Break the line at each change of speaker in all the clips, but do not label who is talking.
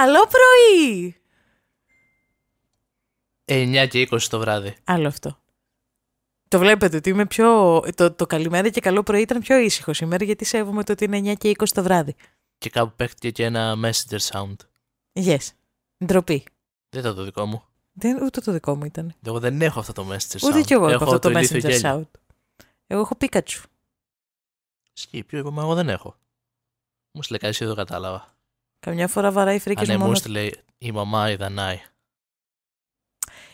Καλό πρωί!
9 και 20 το βράδυ.
Άλλο αυτό. Το βλέπετε ότι είμαι πιο. Το, το καλημέρα και καλό πρωί ήταν πιο ήσυχο σήμερα γιατί σέβομαι το ότι είναι 9 και 20 το βράδυ.
Και κάπου παίχτηκε και ένα messenger sound.
Yes. Ντροπή.
Δεν ήταν το δικό μου.
Δεν, ούτε το δικό μου ήταν.
Εγώ δεν έχω αυτό το messenger sound.
Ούτε κι εγώ έχω αυτό το,
ηλίθιο
messenger
γέλιο.
sound. Εγώ έχω Pikachu.
Ισχύει, ποιο είπαμε, εγώ δεν έχω. Μου στείλε κάτι, εσύ δεν το κατάλαβα.
Καμιά φορά βαράει φρίκες
Αν ναι, μου
μόνο
στείλε η μαμά η Δανάη.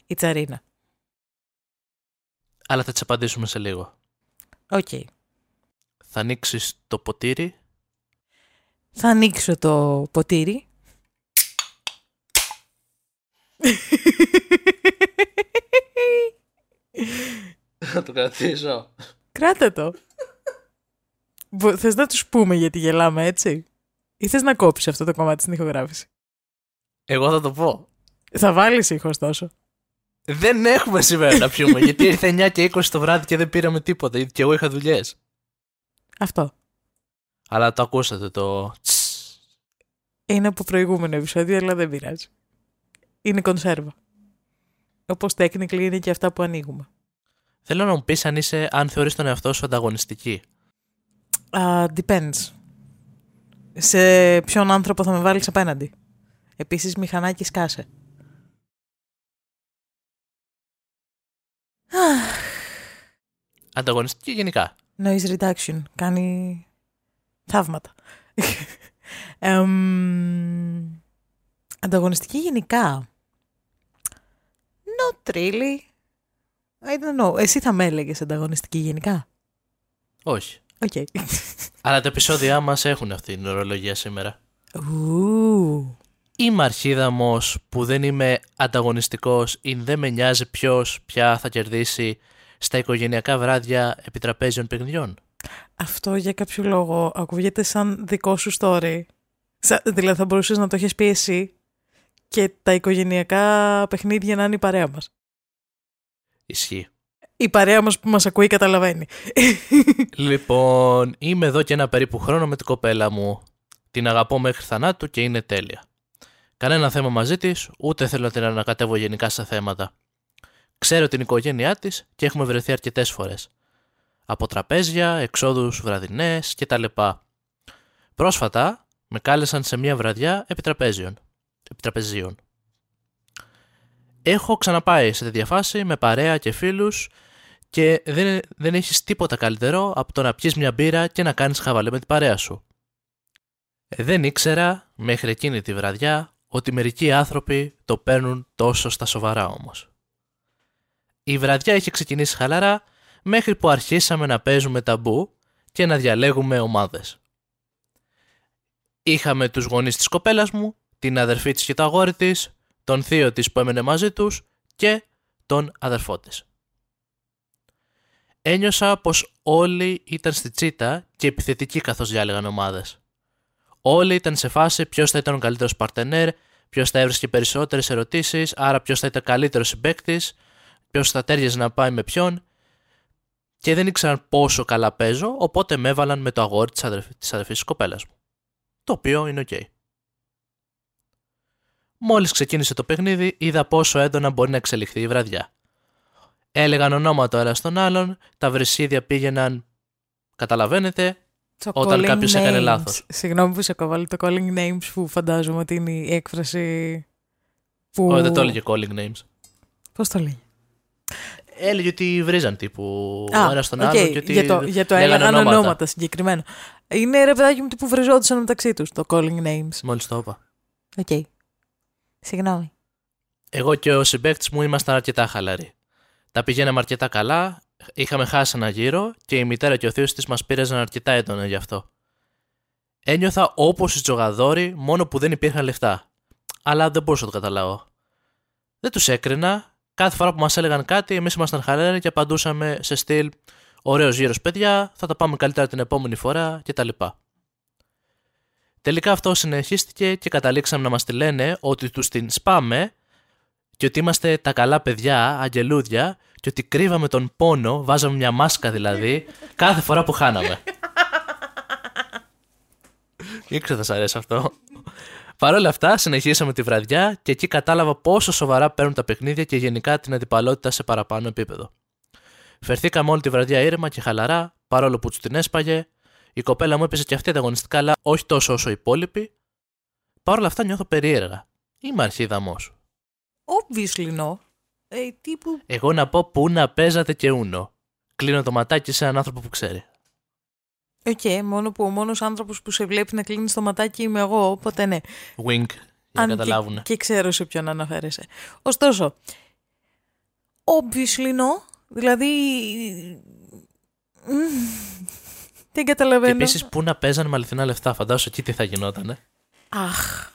η τσαρίνα.
Αλλά θα τι απαντήσουμε σε λίγο.
Οκ.
Θα ανοίξεις το ποτήρι.
Θα ανοίξω το ποτήρι.
Θα το κρατήσω.
Κράτα το. Μπο- Θες να τους πούμε γιατί γελάμε έτσι; Ή θες να κόψεις αυτό το κομμάτι στην ηχογράφηση;
Εγώ θα το πω.
Θα βάλεις ήχος ωστόσο.
Δεν έχουμε σήμερα να πιούμε, γιατί ήρθε 9 και 20 το βράδυ και δεν πήραμε τίποτα. Και εγώ είχα δουλειές.
Αυτό.
Αλλά το ακούσατε το. τς.
Είναι από προηγούμενο επεισόδιο, αλλά δεν πειράζει. Είναι κονσέρβα. Όπως technically είναι και αυτά που ανοίγουμε.
Θέλω να μου πεις αν, είσαι, αν θεωρείς τον εαυτό σου ανταγωνιστική.
Uh, depends. Σε ποιον άνθρωπο θα με βάλεις απέναντι. Επίσης, μηχανάκι σκάσε.
Ανταγωνιστική γενικά.
Noise reduction. Κάνει θαύματα. Εμ, ανταγωνιστική γενικά. Not really. I don't know. Εσύ θα με έλεγες ανταγωνιστική γενικά;
Όχι.
ΟΚ.
Αλλά τα επεισόδια μας έχουν αυτή την ορολογία σήμερα.
Ου.
Είμαι αρχίδι άμα που δεν είμαι ανταγωνιστικός ή δεν με νοιάζει ποιος θα κερδίσει στα οικογενειακά βράδια επιτραπέζιων παιχνιδιών.
Αυτό για κάποιο λόγο ακούγεται σαν δικό σου story. Σα- δηλαδή θα μπορούσες να το έχεις πει εσύ και τα οικογενειακά παιχνίδια να είναι η παρέα μας.
Ισχύει.
Η παρέα μας που μας ακούει καταλαβαίνει.
λοιπόν, είμαι εδώ και ένα περίπου χρόνο με την κοπέλα μου. Την αγαπώ μέχρι θανάτου και είναι τέλεια. Κανένα θέμα μαζί της, ούτε θέλω να την ανακατεύω γενικά σε θέματα. Ξέρω την οικογένειά της και έχουμε βρεθεί αρκετές φορές. Από τραπέζια, εξόδους βραδινές κτλ. Πρόσφατα με κάλεσαν σε μια βραδιά επιτραπέζιων. επιτραπεζίων. Έχω ξαναπάει σε τέτοια φάση με παρέα και φίλους και δεν, δεν έχεις τίποτα καλύτερο από το να πιεις μια μπύρα και να κάνεις χαβαλέ με την παρέα σου. Ε, δεν ήξερα μέχρι εκείνη τη βραδιά ότι μερικοί άνθρωποι το παίρνουν τόσο στα σοβαρά όμως. Η βραδιά είχε ξεκινήσει χαλαρά μέχρι που αρχίσαμε να παίζουμε ταμπού και να διαλέγουμε ομάδες. Είχαμε τους γονείς της κοπέλας μου, την αδερφή της και το αγόρι της, τον θείο της που έμενε μαζί τους και τον αδερφό της. Ένιωσα πως όλοι ήταν στη τσίτα και επιθετικοί καθώς διάλεγαν ομάδες. Όλοι ήταν σε φάση ποιος θα ήταν ο καλύτερος παρτενέρ, ποιος θα έβρισκε περισσότερες ερωτήσεις, άρα ποιος θα ήταν καλύτερος συμπαίκτης, ποιος θα ταίριαζε να πάει με ποιον και δεν ήξεραν πόσο καλά παίζω, οπότε με έβαλαν με το αγόρι της, αδερφ... της αδερφής της κοπέλας μου. Το οποίο είναι οκ. Μόλις ξεκίνησε το παιχνίδι, είδα πόσο έντονα μπορεί να εξελιχθεί η βραδιά. Έλεγαν ονόματα ο ένας τον άλλον, τα βρισίδια πήγαιναν, καταλαβαίνετε,
Το
Όταν
calling
κάποιος έκανε
names.
λάθος.
Συγγνώμη που σε κόβω, αλλά το calling names που φαντάζομαι ότι είναι η έκφραση που...
Ω, δεν το έλεγε calling names.
Πώς το λέει.
Έλεγε ότι βρίζαν τύπου
Α,
ο ένας τον
οκ,
άλλο και ότι
για το, για το
λέγανε
έλεγαν
ονόματα.
ονόματα. συγκεκριμένα. Είναι ρε παιδάκι μου που βριζόντουσαν μεταξύ τους, το calling names.
Μόλις το είπα.
ΟΚ. Συγγνώμη.
Εγώ και ο συμπαίκτης μου ήμασταν αρκετά χαλαροί. Τα πηγαίναμε αρκετά καλά, είχαμε χάσει ένα γύρο και η μητέρα και ο θείος της μας πήραζαν αρκετά έντονα γι' αυτό. Ένιωθα όπως οι τζογαδόροι μόνο που δεν υπήρχαν λεφτά. Αλλά δεν μπορούσα να το καταλάβω. Δεν τους έκρινα, κάθε φορά που μας έλεγαν κάτι εμείς ήμασταν χαλαροί και απαντούσαμε σε στυλ «Ωραίος γύρος παιδιά, θα τα πάμε καλύτερα την επόμενη φορά» κτλ. Τελικά αυτό συνεχίστηκε και καταλήξαμε να μας τη λένε ότι τους την σπάμε και ότι είμαστε τα καλά παιδιά, αγγελούδια και ότι κρύβαμε τον πόνο, βάζαμε μια μάσκα δηλαδή, κάθε φορά που χάναμε. Ήξερα θα σ' αρέσει αυτό. Παρ' όλα αυτά, συνεχίσαμε τη βραδιά και εκεί κατάλαβα πόσο σοβαρά παίρνουν τα παιχνίδια και γενικά την αντιπαλότητα σε παραπάνω επίπεδο. Φερθήκαμε όλη τη βραδιά ήρεμα και χαλαρά, παρόλο που τους την έσπαγε. Η κοπέλα μου έπαιζε και αυτή ανταγωνιστικά, αλλά όχι τόσο όσο οι υπόλοιποι. Παρ' όλα αυτά νιώθω περίεργα. Είμαι αρχίδαμό.
Obviously no. Ε, τύπου...
Εγώ να πω που να παίζατε και ούνο. Κλείνω το ματάκι σε έναν άνθρωπο που ξέρει.
ΟΚ, okay, μόνο που ο μόνος άνθρωπος που σε βλέπει να κλείνεις το ματάκι είμαι εγώ, οπότε ναι.
Wink, για
Αν
να καταλάβουν.
Και, και ξέρω σε ποιον αναφέρεσαι. Ωστόσο, obviously no. Δηλαδή, δεν
Και
καταλαβαίνω.
επίσης, πού να παίζανε με αληθινά λεφτά, φαντάζομαι εκεί τι θα γινότανε.
Αχ.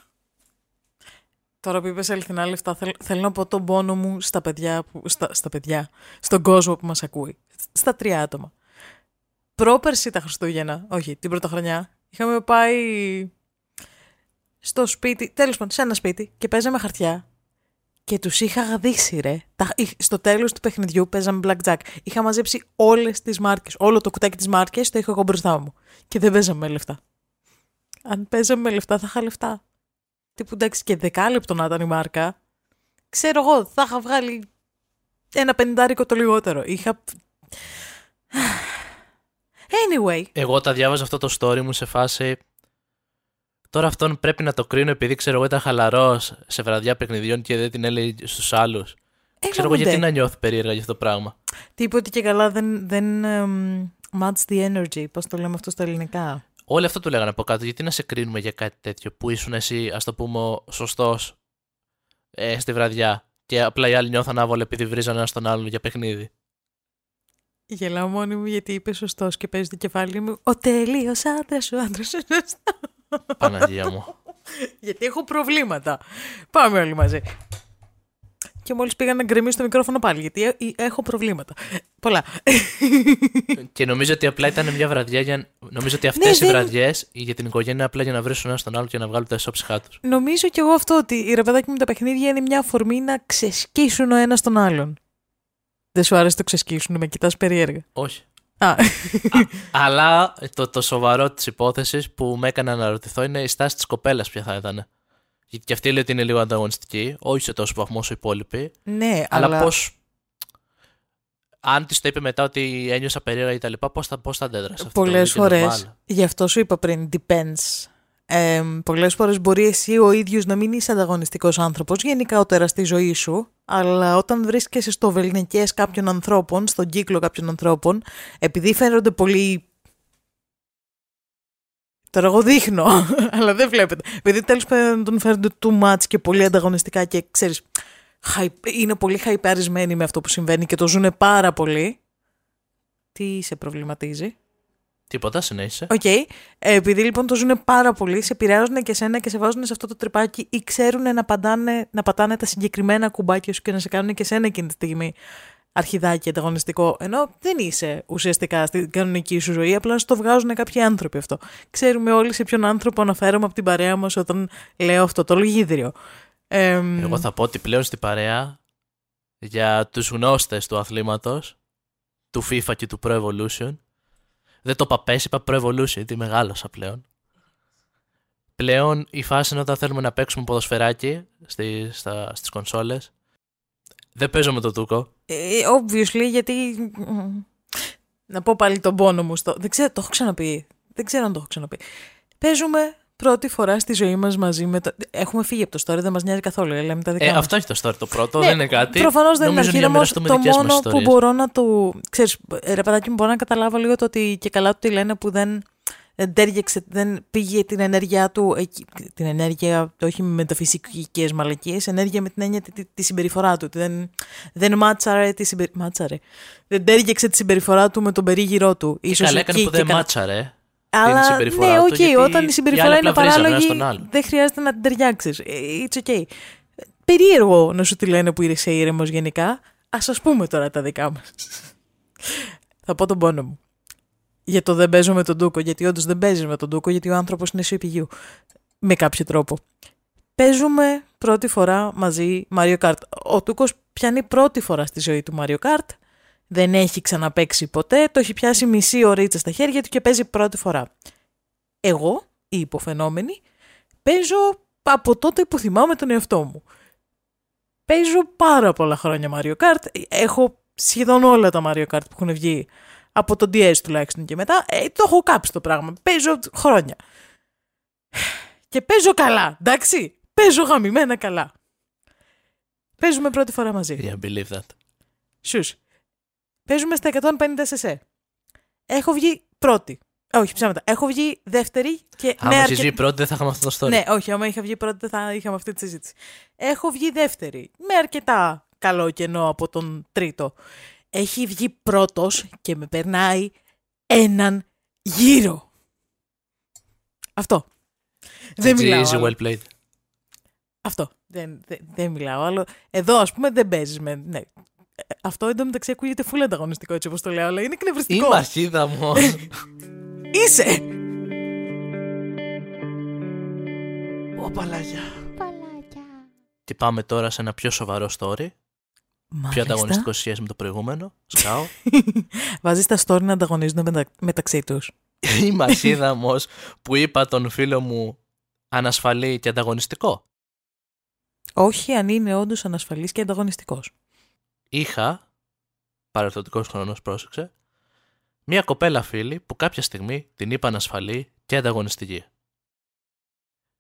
Τώρα που είπες αληθινά λεφτά, θέλ- θέλω να πω τον πόνο μου στα παιδιά, που, στα, στα παιδιά, στον κόσμο που μας ακούει. Στα τρία άτομα. Πρόπερση τα Χριστούγεννα, όχι, την πρωτοχρονιά, είχαμε πάει στο σπίτι, τέλος πάντων, σε ένα σπίτι και παίζαμε χαρτιά. Και τους είχα γαδίσει ρε. Τα, είχ- στο τέλος του παιχνιδιού παίζαμε blackjack. Είχα μαζέψει όλες τις μάρκες. Όλο το κουτάκι της μάρκες το είχα εγώ μπροστά μου. Και δεν παίζαμε με λεφτά. Αν παίζαμε με λεφτά θα είχα λεφτά. Τύπου εντάξει και δεκάλεπτο να ήταν η μάρκα. Ξέρω εγώ, θα είχα βγάλει ένα πεντάρικο το λιγότερο. Είχα... Anyway,
Εγώ τα διάβαζα αυτό το story μου σε φάση. Τώρα αυτόν πρέπει να το κρίνω επειδή ξέρω εγώ ήταν χαλαρός σε βραδιά παιχνιδιών και δεν την έλεγε στους άλλους. Ξέρω εγώ
έλαβε.
γιατί να νιώθει περίεργα για αυτό το πράγμα.
Τύπου ότι και καλά δεν, δεν εμ, match the energy. Πώς το λέμε αυτό στα ελληνικά.
Όλοι αυτό του λέγανε από κάτω. Γιατί να σε κρίνουμε για κάτι τέτοιο που ήσουν εσύ, ας το πούμε, σωστός ε, στη βραδιά. Και απλά οι άλλοι νιώθαν άβολα επειδή βρίζανε ένα τον άλλον για παιχνίδι.
Γελάω μόνη μου γιατί είπες σωστός και παίζει το κεφάλι μου. Ο τέλειος άντρας, ο άντρας σωστός.
Παναγία μου.
Γιατί έχω προβλήματα. Πάμε όλοι μαζί. Και μόλις πήγα να γκρεμίσω το μικρόφωνο πάλι, γιατί ε- ε- έχω προβλήματα. Πολλά.
και νομίζω ότι απλά ήταν μια βραδιά για. Νομίζω ότι αυτές
Ναι,
οι
δεν-
βραδιές για την οικογένεια είναι απλά για να βρίσουν ένα τον άλλο και να βγάλουν τα ισόψυχά τους.
Νομίζω κι εγώ αυτό ότι ρε παιδάκι μου τα παιχνίδια είναι μια αφορμή να ξεσκίσουν ο ένας τον άλλον. Δεν σου άρεσε το ξεσκίσουν, με κοιτάς περίεργα.
Όχι.
Α,
Αλλά το, το σοβαρό της υπόθεσης που με έκανε να αναρωτηθώ είναι η στάση της κοπέλας ποια θα ήταν. Γιατί και αυτή λέει ότι είναι λίγο ανταγωνιστική, όχι σε τόσο βαθμό όσο οι υπόλοιποι.
ναι,
Αλλά,
αλλά,
πώ. Αν της το είπε μετά ότι ένιωσα περίεργα ή τα λοιπά, πώς θα, πώς θα αντέδρασε αυτό.
πολλές
είναι
φορές,
normal.
γι' αυτό σου είπα πριν, depends. Ε, πολλές φορές μπορεί εσύ ο ίδιος να μην είσαι ανταγωνιστικός άνθρωπος γενικότερα στη ζωή σου, αλλά όταν βρίσκεσαι στο βελνικές κάποιων ανθρώπων, στον κύκλο κάποιων ανθρώπων, επειδή φαίνονται πολύ Τώρα εγώ δείχνω, αλλά δεν βλέπετε. Επειδή τέλος πάντων φαίνονται too much και πολύ ανταγωνιστικά και ξέρεις, hype- είναι πολύ hypeαρισμένοι με αυτό που συμβαίνει και το ζουν πάρα πολύ. Τι σε προβληματίζει;
Τίποτα, συνέχισε.
ΟΚ. Ε, επειδή λοιπόν το ζουν πάρα πολύ, σε επηρεάζουν και σένα και σε βάζουν σε αυτό το τρυπάκι ή ξέρουν να, πατάνε, να πατάνε τα συγκεκριμένα κουμπάκια σου και να σε κάνουν και σένα εκείνη τη στιγμή αρχιδάκι ανταγωνιστικό. Ενώ δεν είσαι ουσιαστικά στην κανονική σου ζωή, απλά σου το βγάζουν κάποιοι άνθρωποι αυτό. Ξέρουμε όλοι σε ποιον άνθρωπο αναφέρομαι από την παρέα μας όταν λέω αυτό το λογίδριο. Ε,
Εγώ θα πω ότι πλέον στην παρέα για τους γνώστες του αθλήματος, του FIFA και του Pro Evolution, δεν το είπα PES, είπα Pro Evolution, γιατί μεγάλωσα πλέον. Πλέον η φάση είναι όταν θέλουμε να παίξουμε ποδοσφαιράκι στη, στα, στις κονσόλες. Δεν παίζω με το τούκο.
Ε, obviously, γιατί. μ, Να πω πάλι τον πόνο μου στο. Δεν ξέρω, το έχω ξαναπεί. Δεν ξέρω αν το έχω ξαναπεί. Παίζουμε πρώτη φορά στη ζωή μας μαζί με το. Έχουμε φύγει από το story, δεν μας νοιάζει καθόλου. ε, Λέμε τα δικά
Ε,
μας.
αυτό έχει το story το πρώτο,
Ναι,
δεν είναι κάτι.
Προφανώς δεν είναι
Νομίζω
αρχή,
να
όμως
μοιραστούμε
το
δικές μας
μόνο που
ιστορίες.
μπορώ να του. Ξέρεις, ρε παιδάκι μου, μπορώ να καταλάβω λίγο το ότι και καλά του τη λένε που δεν. Δεν ταίριαξε, δεν πήγε την ενέργειά του, εκεί- την ενέργεια, όχι με μεταφυσικές μαλακίες, ενέργεια με την έννοια τη, τη, τη συμπεριφορά του. ότι Δεν, δεν μάτσαρε τη συμπεριφορά. Μάτσαρε. Δεν τέριαξε τη συμπεριφορά του με τον περίγυρό του.
Και
Ίσως
καλά έκανε
εκεί
που
και
δεν
καλά.
μάτσαρε.
Αλλά
συμπεριφορά
ναι,
του,
οκ,
γιατί
όταν
οι
η συμπεριφορά
άλλοι
είναι
απλά βρίζανε ένας
παράλογη,
τον άλλον.
δεν χρειάζεται να την ταιριάξεις. It's okay. Περίεργο να σου τη λένε που είσαι ήρεμος γενικά. Α α πούμε τώρα τα δικά μας. Θα πω τον πόνο μου. Για το δεν παίζω με τον Τούκο, γιατί όντως δεν παίζεις με τον Τούκο, γιατί ο άνθρωπος είναι σούπερ γείου. Με κάποιο τρόπο. Παίζουμε πρώτη φορά μαζί Mario Kart. Ο Τούκος πιάνει πρώτη φορά στη ζωή του Mario Kart. Δεν έχει ξαναπέξει ποτέ. Το έχει πιάσει μισή ωρίτσα στα χέρια του και παίζει πρώτη φορά. Εγώ, η υποφαινόμενη, παίζω από τότε που θυμάμαι τον εαυτό μου. Παίζω πάρα πολλά χρόνια Mario Kart. Έχω σχεδόν όλα τα Mario Kart που έχουν βγει από το DS τουλάχιστον και μετά. Ε, το έχω κάψει το πράγμα. Παίζω χρόνια. Και παίζω καλά, εντάξει. Παίζω γαμημένα καλά. Παίζουμε πρώτη φορά μαζί.
Yeah, believe that.
Σους. Παίζουμε στα 150 cc. Έχω βγει πρώτη. Όχι, ψέματα. Έχω βγει δεύτερη και
Αν
με
είχε
αρκε-
βγει πρώτη, δεν θα είχαμε αυτό το story.
Ναι, όχι, άμα είχα βγει πρώτη δεν θα είχαμε αυτή τη συζήτηση. Έχω βγει δεύτερη, με αρκετά καλό κενό από τον τρίτο. Έχει βγει πρώτος και με περνάει έναν γύρο. Αυτό. Δεν
GG,
μιλάω.
easy,
άλλο.
well played.
Αυτό. Δεν, δεν, δεν μιλάω άλλο. Εδώ, ας πούμε, δεν παίζεις με. Ναι. Ε, Αυτό εντωμεταξύ ακούγεται φούλα ανταγωνιστικό έτσι όπως το λέω, αλλά είναι εκνευριστικό.
Είμαι αρχίδα μου.
Είσαι!
Ω, παλάγια. Και πάμε τώρα σε ένα πιο σοβαρό story. Πιο ανταγωνιστικός σε σχέση με το προηγούμενο. Σκάω.
Βάζεις τα story να ανταγωνίζονται μετα... μεταξύ τους.
Είμαι αρχίδαμο που είπα τον φίλο μου ανασφαλή και ανταγωνιστικό.
Όχι αν είναι όντως ανασφαλής και ανταγωνιστικός.
Είχα, παρελθοντικός χρόνος πρόσεξε, μία κοπέλα φίλη που κάποια στιγμή την είπα ανασφαλή και ανταγωνιστική.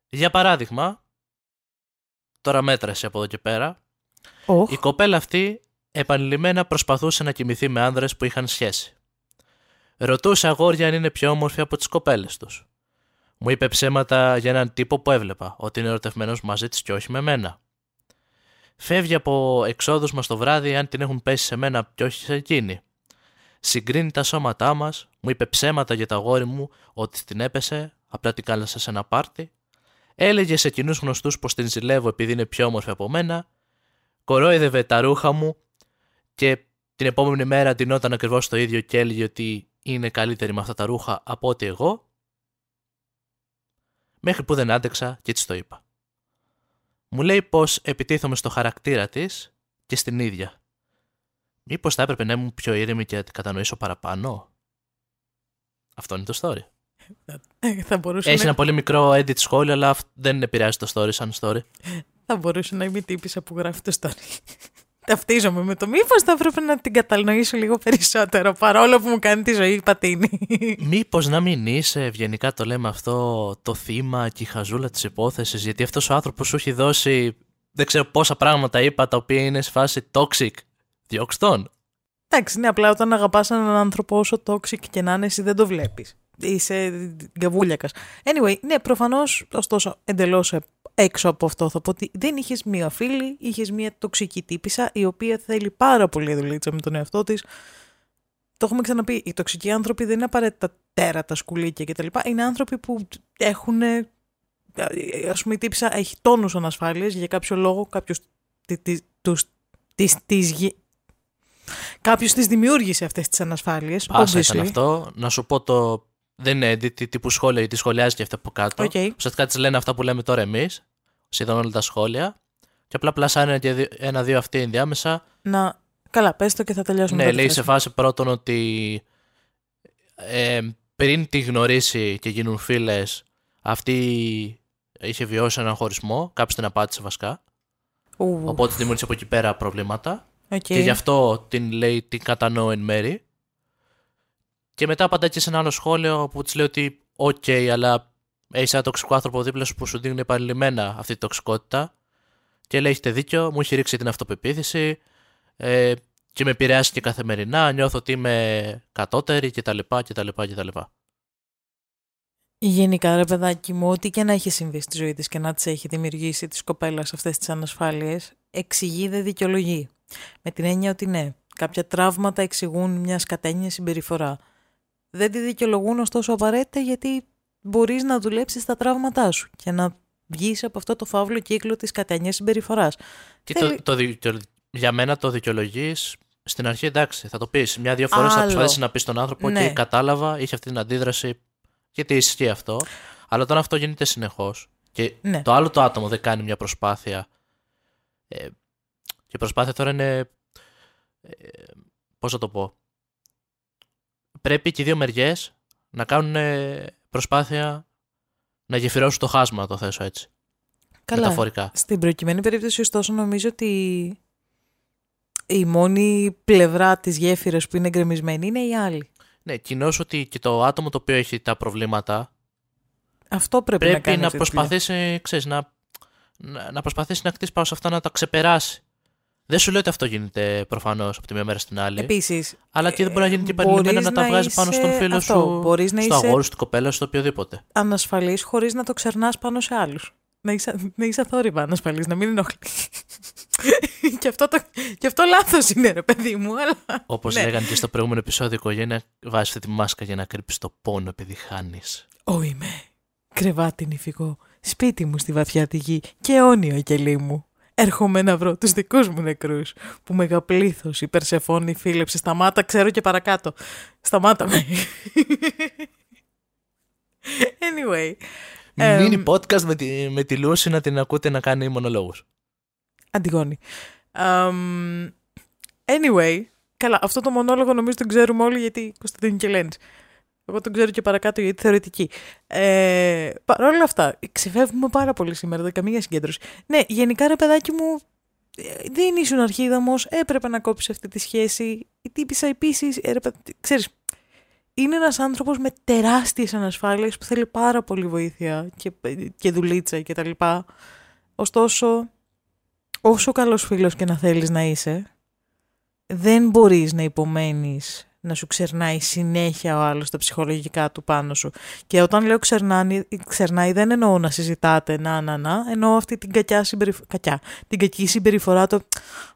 Για παράδειγμα, τώρα μέτρασε από εδώ και πέρα,
Όχι.
η κοπέλα αυτή επανειλημμένα προσπαθούσε να κοιμηθεί με άνδρες που είχαν σχέση. Ρωτούσε αγόρια αν είναι πιο όμορφη από τις κοπέλες τους. Μου είπε ψέματα για έναν τύπο που έβλεπα, ότι είναι ερωτευμένος μαζί της και όχι με μένα. Φεύγει από εξόδους μας το βράδυ αν την έχουν πέσει σε μένα και όχι σε εκείνη. Συγκρίνει τα σώματά μας, μου είπε ψέματα για το αγόρι μου ότι την έπεσε, απλά την κάλεσα σε ένα πάρτι. Έλεγε σε κοινού γνωστούς πως την ζηλεύω επειδή είναι πιο όμορφη από μένα. Κορόιδευε τα ρούχα μου και την επόμενη μέρα ντυνόταν ακριβώς το ίδιο και έλεγε ότι είναι καλύτερη με αυτά τα ρούχα από ότι εγώ. Μέχρι που δεν άντεξα και έτσι το είπα. Μου λέει πως επιτίθομαι στο χαρακτήρα της και στην ίδια. Μήπως θα έπρεπε να ήμουν πιο ήρεμη και να την κατανοήσω παραπάνω; Αυτό είναι το story.
Ε, θα, μπορούσε
Έχει
να...
ένα πολύ μικρό edit σχόλιο, αλλά αυ- δεν επηρεάζει το story σαν story.
θα μπορούσε να είμαι η τύπησα που γράφει το story. Ταυτίζομαι με το μήπως θα έπρεπε να την κατανοήσω λίγο περισσότερο παρόλο που μου κάνει τη ζωή πατίνη.
Μήπως να μην είσαι, ευγενικά το λέμε αυτό, το θύμα και η χαζούλα της υπόθεσης, γιατί αυτός ο άνθρωπος σου έχει δώσει δεν ξέρω πόσα πράγματα είπα τα οποία είναι σε φάση toxic. Διώξ' τον.
Εντάξει, ναι, απλά όταν αγαπάς έναν άνθρωπο όσο toxic και να είναι, εσύ δεν το βλέπεις. Είσαι γκαβούλιακα. Anyway, ναι, προφανώς, ωστόσο, εντελώς έξω από αυτό θα πω ότι δεν είχες μία φίλη, είχες μία τοξική τύπησα η οποία θέλει πάρα πολύ δουλίτσα με τον εαυτό της. Το έχουμε ξαναπεί. Οι τοξικοί άνθρωποι δεν είναι απαραίτητα τέρατα, σκουλίκια κτλ. Είναι άνθρωποι που έχουν. Α πούμε, η τύπησα έχει τόνους ανασφάλειας για κάποιο λόγο. Κάποιος τη Κάποιος τι δημιούργησε αυτές τις ανασφάλειες.
Πάσα ήταν αυτό. Να σου πω το. Δεν είναι edit τύπου σχόλια, γιατί σχολιάζει και αυτά από κάτω.
Okay.
Ουσιαστικά τη λένε αυτά που λέμε τώρα εμείς. Σχεδόν όλα τα σχόλια. Και απλά πλασάνε και ένα-δύο αυτοί ενδιάμεσα.
Να. Καλά, πες το και θα τελειώσουμε.
Ναι, λέει σε φάση πρώτον ότι ε, πριν τη γνωρίσει και γίνουν φίλες, αυτή είχε βιώσει έναν χωρισμό. Κάποιος την απάτησε βασικά.
Ου.
Οπότε δημιούργησε από εκεί πέρα προβλήματα.
Okay.
Και γι' αυτό την λέει την κατανοώ εν μέρει. Και μετά απαντάει και σε ένα άλλο σχόλιο που της λέει ότι OK, okay, αλλά έχει ένα τοξικό άνθρωπο δίπλα σου που σου δίνει επανειλημμένα αυτή τη τοξικότητα. Και λέει: Έχετε δίκιο, μου έχει ρίξει την αυτοπεποίθηση ε, και με επηρεάζει και καθημερινά. Νιώθω ότι είμαι κατώτερη κτλ. κτλ, κτλ.
Γενικά, ρε παιδάκι μου, ό,τι και να έχει συμβεί στη ζωή της και να της έχει δημιουργήσει της κοπέλας αυτές τις ανασφάλειες, εξηγεί δεν δικαιολογεί. Με την έννοια ότι ναι, κάποια τραύματα εξηγούν μιας σκατένια συμπεριφορά. Δεν τη δικαιολογούν ωστόσο απαραίτητα γιατί μπορείς να δουλέψεις τα τραύματά σου και να βγεις από αυτό το φαύλο κύκλο της κατένια συμπεριφοράς.
Και Θέλει... το, το, για μένα το δικαιολογείς στην αρχή εντάξει, θα το πεις. Μια-δύο φορές θα προσπαθήσεις να πεις στον άνθρωπο ναι. και κατάλαβα, είχε αυτή την αντίδραση. Γιατί ισχύει αυτό. Αλλά όταν αυτό γίνεται συνεχώς και
ναι.
το άλλο το άτομο δεν κάνει μια προσπάθεια. Ε, και η προσπάθεια τώρα είναι. Ε, Πώς θα το πω. Πρέπει και οι δύο μεριές να κάνουν προσπάθεια να γεφυρώσουν το χάσμα, να το θέσω έτσι.
Καλά.
Μεταφορικά.
Στην προκειμένη περίπτωση, ωστόσο, νομίζω ότι η μόνη πλευρά της γέφυρας που είναι γκρεμισμένη είναι η άλλη.
Ναι, κοινώς ότι και το άτομο το οποίο έχει τα προβλήματα
Αυτό πρέπει, να
πρέπει
κάνει
να,
αυτή τη δουλειά.
προσπαθήσει, ξέρεις, να, να, να προσπαθήσει να κτίσει πάνω σε αυτά να τα ξεπεράσει. Δεν σου λέω ότι αυτό γίνεται προφανώς από τη μία μέρα στην άλλη.
Επίσης,
αλλά και δεν μπορεί να γίνει και
μπορείς
επανειλημμένα να τα
να
βγάζεις πάνω στον
είσαι-
φίλο
αυτό,
σου,
μπορείς να
στο
είσαι-
αγόρι, στην κοπέλα σου, στο οποιοδήποτε.
ανασφαλής χωρίς να το ξερνάς πάνω σε άλλους. Να είσαι, να είσαι αθόρυβα ανασφαλής, να μην ενοχλείς. και, αυτό το, και αυτό λάθος είναι ρε παιδί μου, αλλά...
Όπως
Ναι.
λέγανε και στο προηγούμενο επεισόδιο, η οικογένεια βάζει αυτή τη μάσκα για να κρύψει το πόνο επειδή χάνεις.
Ω είμαι, κρεβάτι νηφικό, σπίτι μου στη βαθιά τη γη και αιώνιο κελί μου. Έρχομαι να βρω τους δικούς μου νεκρούς, που μεγαπλήθος η Περσεφόνη φίλεψε. Σταμάτα, ξέρω και παρακάτω. Σταμάτα με. anyway, Εμ.
Μίνι podcast με τη, με τη Λούση να την ακούτε να κάνει μονολόγους.
Αντιγόνη. Αμ, anyway, καλά, αυτό το μονόλογο νομίζω τον ξέρουμε όλοι γιατί Κωνσταντίνου και Λένης. Εγώ τον ξέρω και παρακάτω γιατί θεωρητική. Ε, Παρ' όλα αυτά, ξεφεύγουμε πάρα πολύ σήμερα, δεν καμία συγκέντρωση. Ναι, γενικά ρε παιδάκι μου, ε, δεν ήσουν αρχίδαμος, έπρεπε να κόψεις αυτή τη σχέση. Η τύπησα επίσης, ε, ρε, παι- ξέρεις, είναι ένας άνθρωπος με τεράστιες ανασφάλειες που θέλει πάρα πολύ βοήθεια και, και δουλίτσα και τα λοιπά. Ωστόσο, όσο καλός φίλος και να θέλεις να είσαι, δεν μπορείς να υπομένεις να σου ξερνάει συνέχεια ο άλλος τα ψυχολογικά του πάνω σου. Και όταν λέω ξερνάει, ξερνάει δεν εννοώ να συζητάτε να να να, εννοώ αυτή την κακιά συμπεριφορά, κακιά, την κακή συμπεριφορά το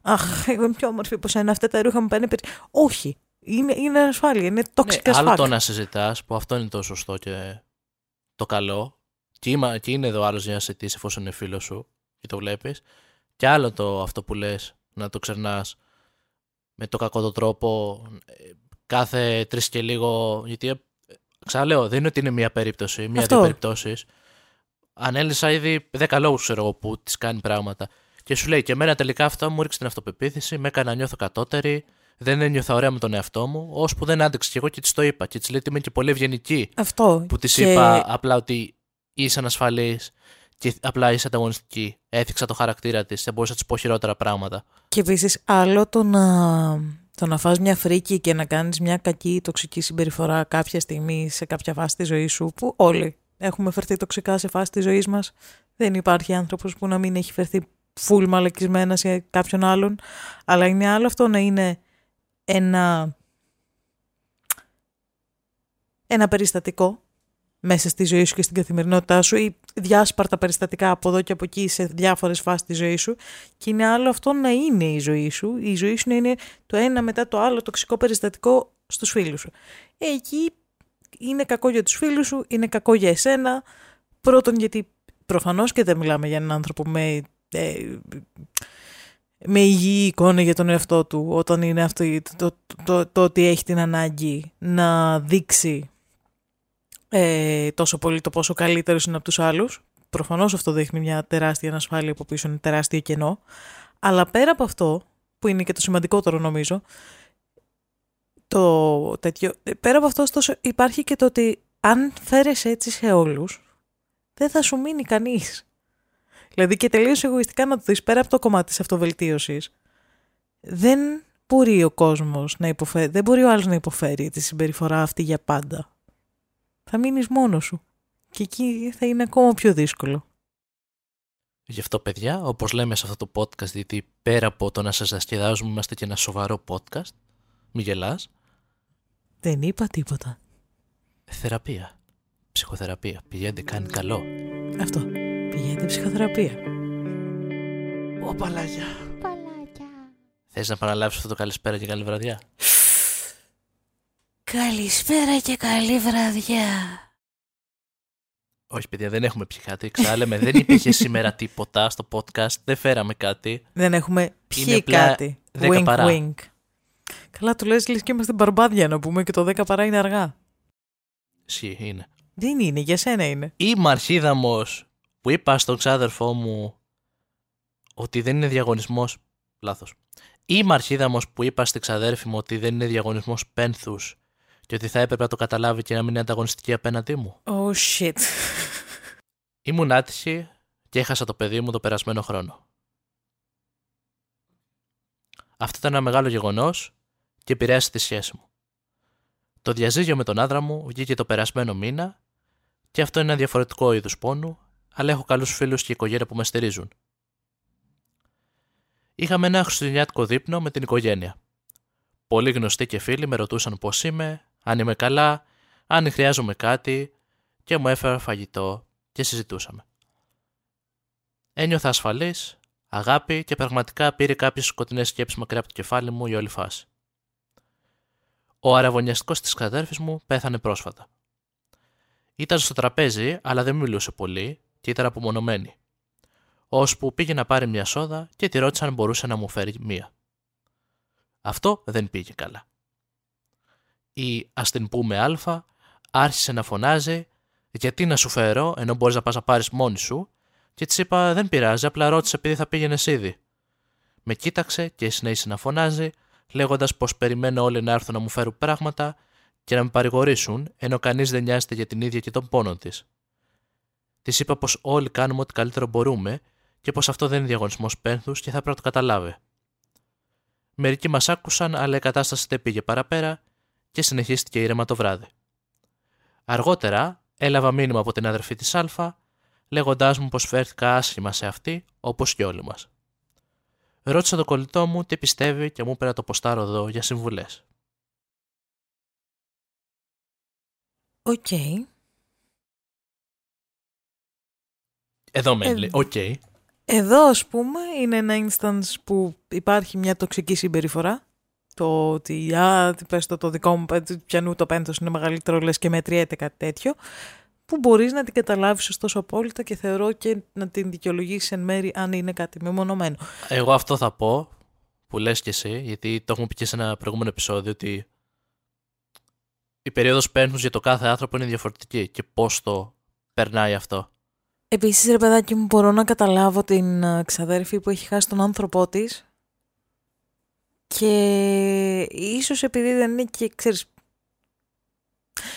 «Αχ, εγώ είμαι πιο όμορφη από σένα, αυτά τα ρούχα μου πάνε περί...» Όχι, είναι, είναι ασφάλεια, είναι toxic
Ναι,
as
άλλο
fuck.
το να συζητάς, που αυτό είναι το σωστό και το καλό. Και, είμα- και είναι εδώ άλλος για να συζητήσει εφόσον είναι φίλος σου και το βλέπεις. Και άλλο το αυτό που λες, να το ξερνάς με το κακό το τρόπο ε, κάθε τρεις και λίγο. Γιατί ε, ξαναλέω, δεν είναι ότι είναι μία περίπτωση, μία-δύο
Αυτό.
περιπτώσεις. Ανέλησα ήδη 10 λόγους, ξέρω εγώ, που τη κάνει πράγματα. Και σου λέει, και εμένα τελικά αυτό μου ρίξε την αυτοπεποίθηση, με έκανε να νιώθω κατώτερη, δεν ένιωθα ωραία με τον εαυτό μου, ώσπου δεν άντεξε και εγώ και της το είπα. Και της λέει ότι είμαι και πολύ ευγενική
Αυτό.
που της
Και-
είπα απλά ότι είσαι ανασφαλής και απλά είσαι ανταγωνιστική. Έθιξα το χαρακτήρα της, δεν μπορούσα να της πω χειρότερα πράγματα.
Και επίσης άλλο το να, το να φας μια φρίκη και να κάνεις μια κακή τοξική συμπεριφορά κάποια στιγμή σε κάποια φάση της ζωής σου, που όλοι έχουμε φερθεί τοξικά σε φάση της ζωής μας. Δεν υπάρχει άνθρωπος που να μην έχει φερθεί φουλ μαλακισμένα σε κάποιον άλλον. Αλλά είναι άλλο αυτό να είναι ένα, ένα περιστατικό μέσα στη ζωή σου και στην καθημερινότητά σου ή διάσπαρτα περιστατικά από εδώ και από εκεί σε διάφορες φάσεις της ζωής σου και είναι άλλο αυτό να είναι η ζωή σου. Η ζωή σου να είναι το ένα μετά το άλλο τοξικό περιστατικό στους φίλους σου. Ε, Εκεί είναι κακό για τους φίλους σου, είναι κακό για εσένα. Πρώτον γιατί προφανώς και δεν μιλάμε για έναν άνθρωπο με, ε, με υγιή εικόνα για τον εαυτό του όταν είναι αυτό το, το, το, το ότι έχει την ανάγκη να δείξει ε, τόσο πολύ το πόσο καλύτερος είναι από τους άλλους. Προφανώς αυτό δείχνει μια τεράστια ανασφάλεια από πίσω, είναι τεράστιο κενό. Αλλά πέρα από αυτό, που είναι και το σημαντικότερο νομίζω, το τέτοιο, ε, πέρα από αυτό ωστόσο υπάρχει και το ότι αν φέρεσαι έτσι σε όλους, δεν θα σου μείνει κανείς. Δηλαδή και τελείως εγωιστικά να το δεις πέρα από το κομμάτι της αυτοβελτίωσης, δεν μπορεί ο κόσμος να υποφέρει, δεν μπορεί ο άλλος να υποφέρει τη συμπεριφορά αυτή για πάντα. Θα μείνεις μόνος σου. Και εκεί θα είναι ακόμα πιο δύσκολο.
Γι' αυτό, παιδιά, όπως λέμε σε αυτό το podcast, γιατί πέρα από το να σας διασκεδάζουμε, είμαστε και ένα σοβαρό podcast. Μη γελάς.
Δεν είπα τίποτα.
Θεραπεία. Ψυχοθεραπεία. Πηγαίνετε, κάνει καλό.
Αυτό. Πηγαίνετε ψυχοθεραπεία.
Ω, παλάκια.
Παλάκια.
Θες να επαναλάβεις αυτό το καλησπέρα και καλή βραδιά;
Καλησπέρα και καλή βραδιά.
Όχι, παιδιά, δεν έχουμε πιει κάτι. Ξαναλέμε, δεν υπήρχε σήμερα τίποτα στο podcast. Δεν φέραμε κάτι.
Δεν έχουμε πιει
Είναι απλά
κάτι.
δέκα
Wink
παρά.
wink. Καλά του λες λες και είμαστε μπαρμπάδια να πούμε και το 10 παρά είναι αργά.
Εσύ είναι.
Δεν είναι, για σένα είναι.
Είμαι αρχίδαμος που είπα στον ξάδερφό μου ότι δεν είναι διαγωνισμός... Λάθος. Είμαι αρχίδαμος που είπα στην ξαδέρφη μου ότι δεν είναι διαγωνισμός πένθους και ότι θα έπρεπε να το καταλάβει και να μην είναι ανταγωνιστική απέναντί μου.
Oh shit.
Ήμουν άτυχη και έχασα το παιδί μου το περασμένο χρόνο. Αυτό ήταν ένα μεγάλο γεγονός και επηρέασε τη σχέση μου. Το διαζύγιο με τον άντρα μου βγήκε το περασμένο μήνα και αυτό είναι ένα διαφορετικό είδους πόνου, αλλά έχω καλούς φίλους και οικογένεια που με στηρίζουν. Είχαμε ένα χριστουγεννιάτικο δείπνο με την οικογένεια. Πολλοί γνωστοί και φίλοι με ρωτούσαν πώς είμαι, αν είμαι καλά, αν χρειάζομαι κάτι και μου έφερα φαγητό και συζητούσαμε. Ένιωθα ασφαλής, αγάπη και πραγματικά πήρε κάποιες σκοτεινές σκέψεις μακριά από το κεφάλι μου η όλη φάση. Ο αραβωνιαστικός της κατέρφη μου πέθανε πρόσφατα. Ήταν στο τραπέζι, αλλά δεν μιλούσε πολύ και ήταν απομονωμένη. Ώσπου πήγε να πάρει μια σόδα και τη ρώτησε αν μπορούσε να μου φέρει μία. Αυτό δεν πήγε καλά. Η ας την πούμε Α άρχισε να φωνάζει γιατί να σου φέρω ενώ μπορείς να πας να πάρεις μόνη σου και της είπα δεν πειράζει, απλά ρώτησε επειδή θα πήγαινες ήδη. Με κοίταξε και συνέχισε να φωνάζει λέγοντας πως περιμένω όλοι να έρθουν να μου φέρουν πράγματα και να με παρηγορήσουν, ενώ κανείς δεν νοιάζεται για την ίδια και τον πόνο της. Της είπα πως όλοι κάνουμε ό,τι καλύτερο μπορούμε και πως αυτό δεν είναι διαγωνισμός πένθους και θα πρέπει να το καταλάβει. Μερικοί μας άκουσαν, αλλά η κατάσταση δεν πήγε παραπέρα και συνεχίστηκε ήρεμα το βράδυ. Αργότερα έλαβα μήνυμα από την αδερφή της Α, λέγοντάς μου πως φέρθηκα άσχημα σε αυτή, όπως και όλοι μας. Ρώτησα το κολλητό μου τι πιστεύει και μου είπε να το ποστάρω εδώ για συμβουλές.
Οκ.
Εδώ με
Ε,
λέει. Οκ.
Εδώ, ας πούμε, είναι ένα instance που υπάρχει μια τοξική συμπεριφορά. Το ότι, α, τι πες το, το δικό μου πέ- πιανού το πένθος είναι μεγαλύτερο, λες και μετριέται κάτι τέτοιο, που μπορείς να την καταλάβεις ωστόσο απόλυτα και θεωρώ και να την δικαιολογήσεις εν μέρη αν είναι κάτι μεμονωμένο.
Εγώ αυτό θα πω που λες και εσύ, γιατί το έχουμε πει και σε ένα προηγούμενο επεισόδιο ότι η περίοδος πένθους για το κάθε άνθρωπο είναι διαφορετική και πώς το περνάει αυτό.
Επίσης, ρε παιδάκι μου, μπορώ να καταλάβω την ε, ξαδέρφη που έχει χάσει τον άνθρωπό της και ίσως επειδή δεν είναι και, ξέρεις,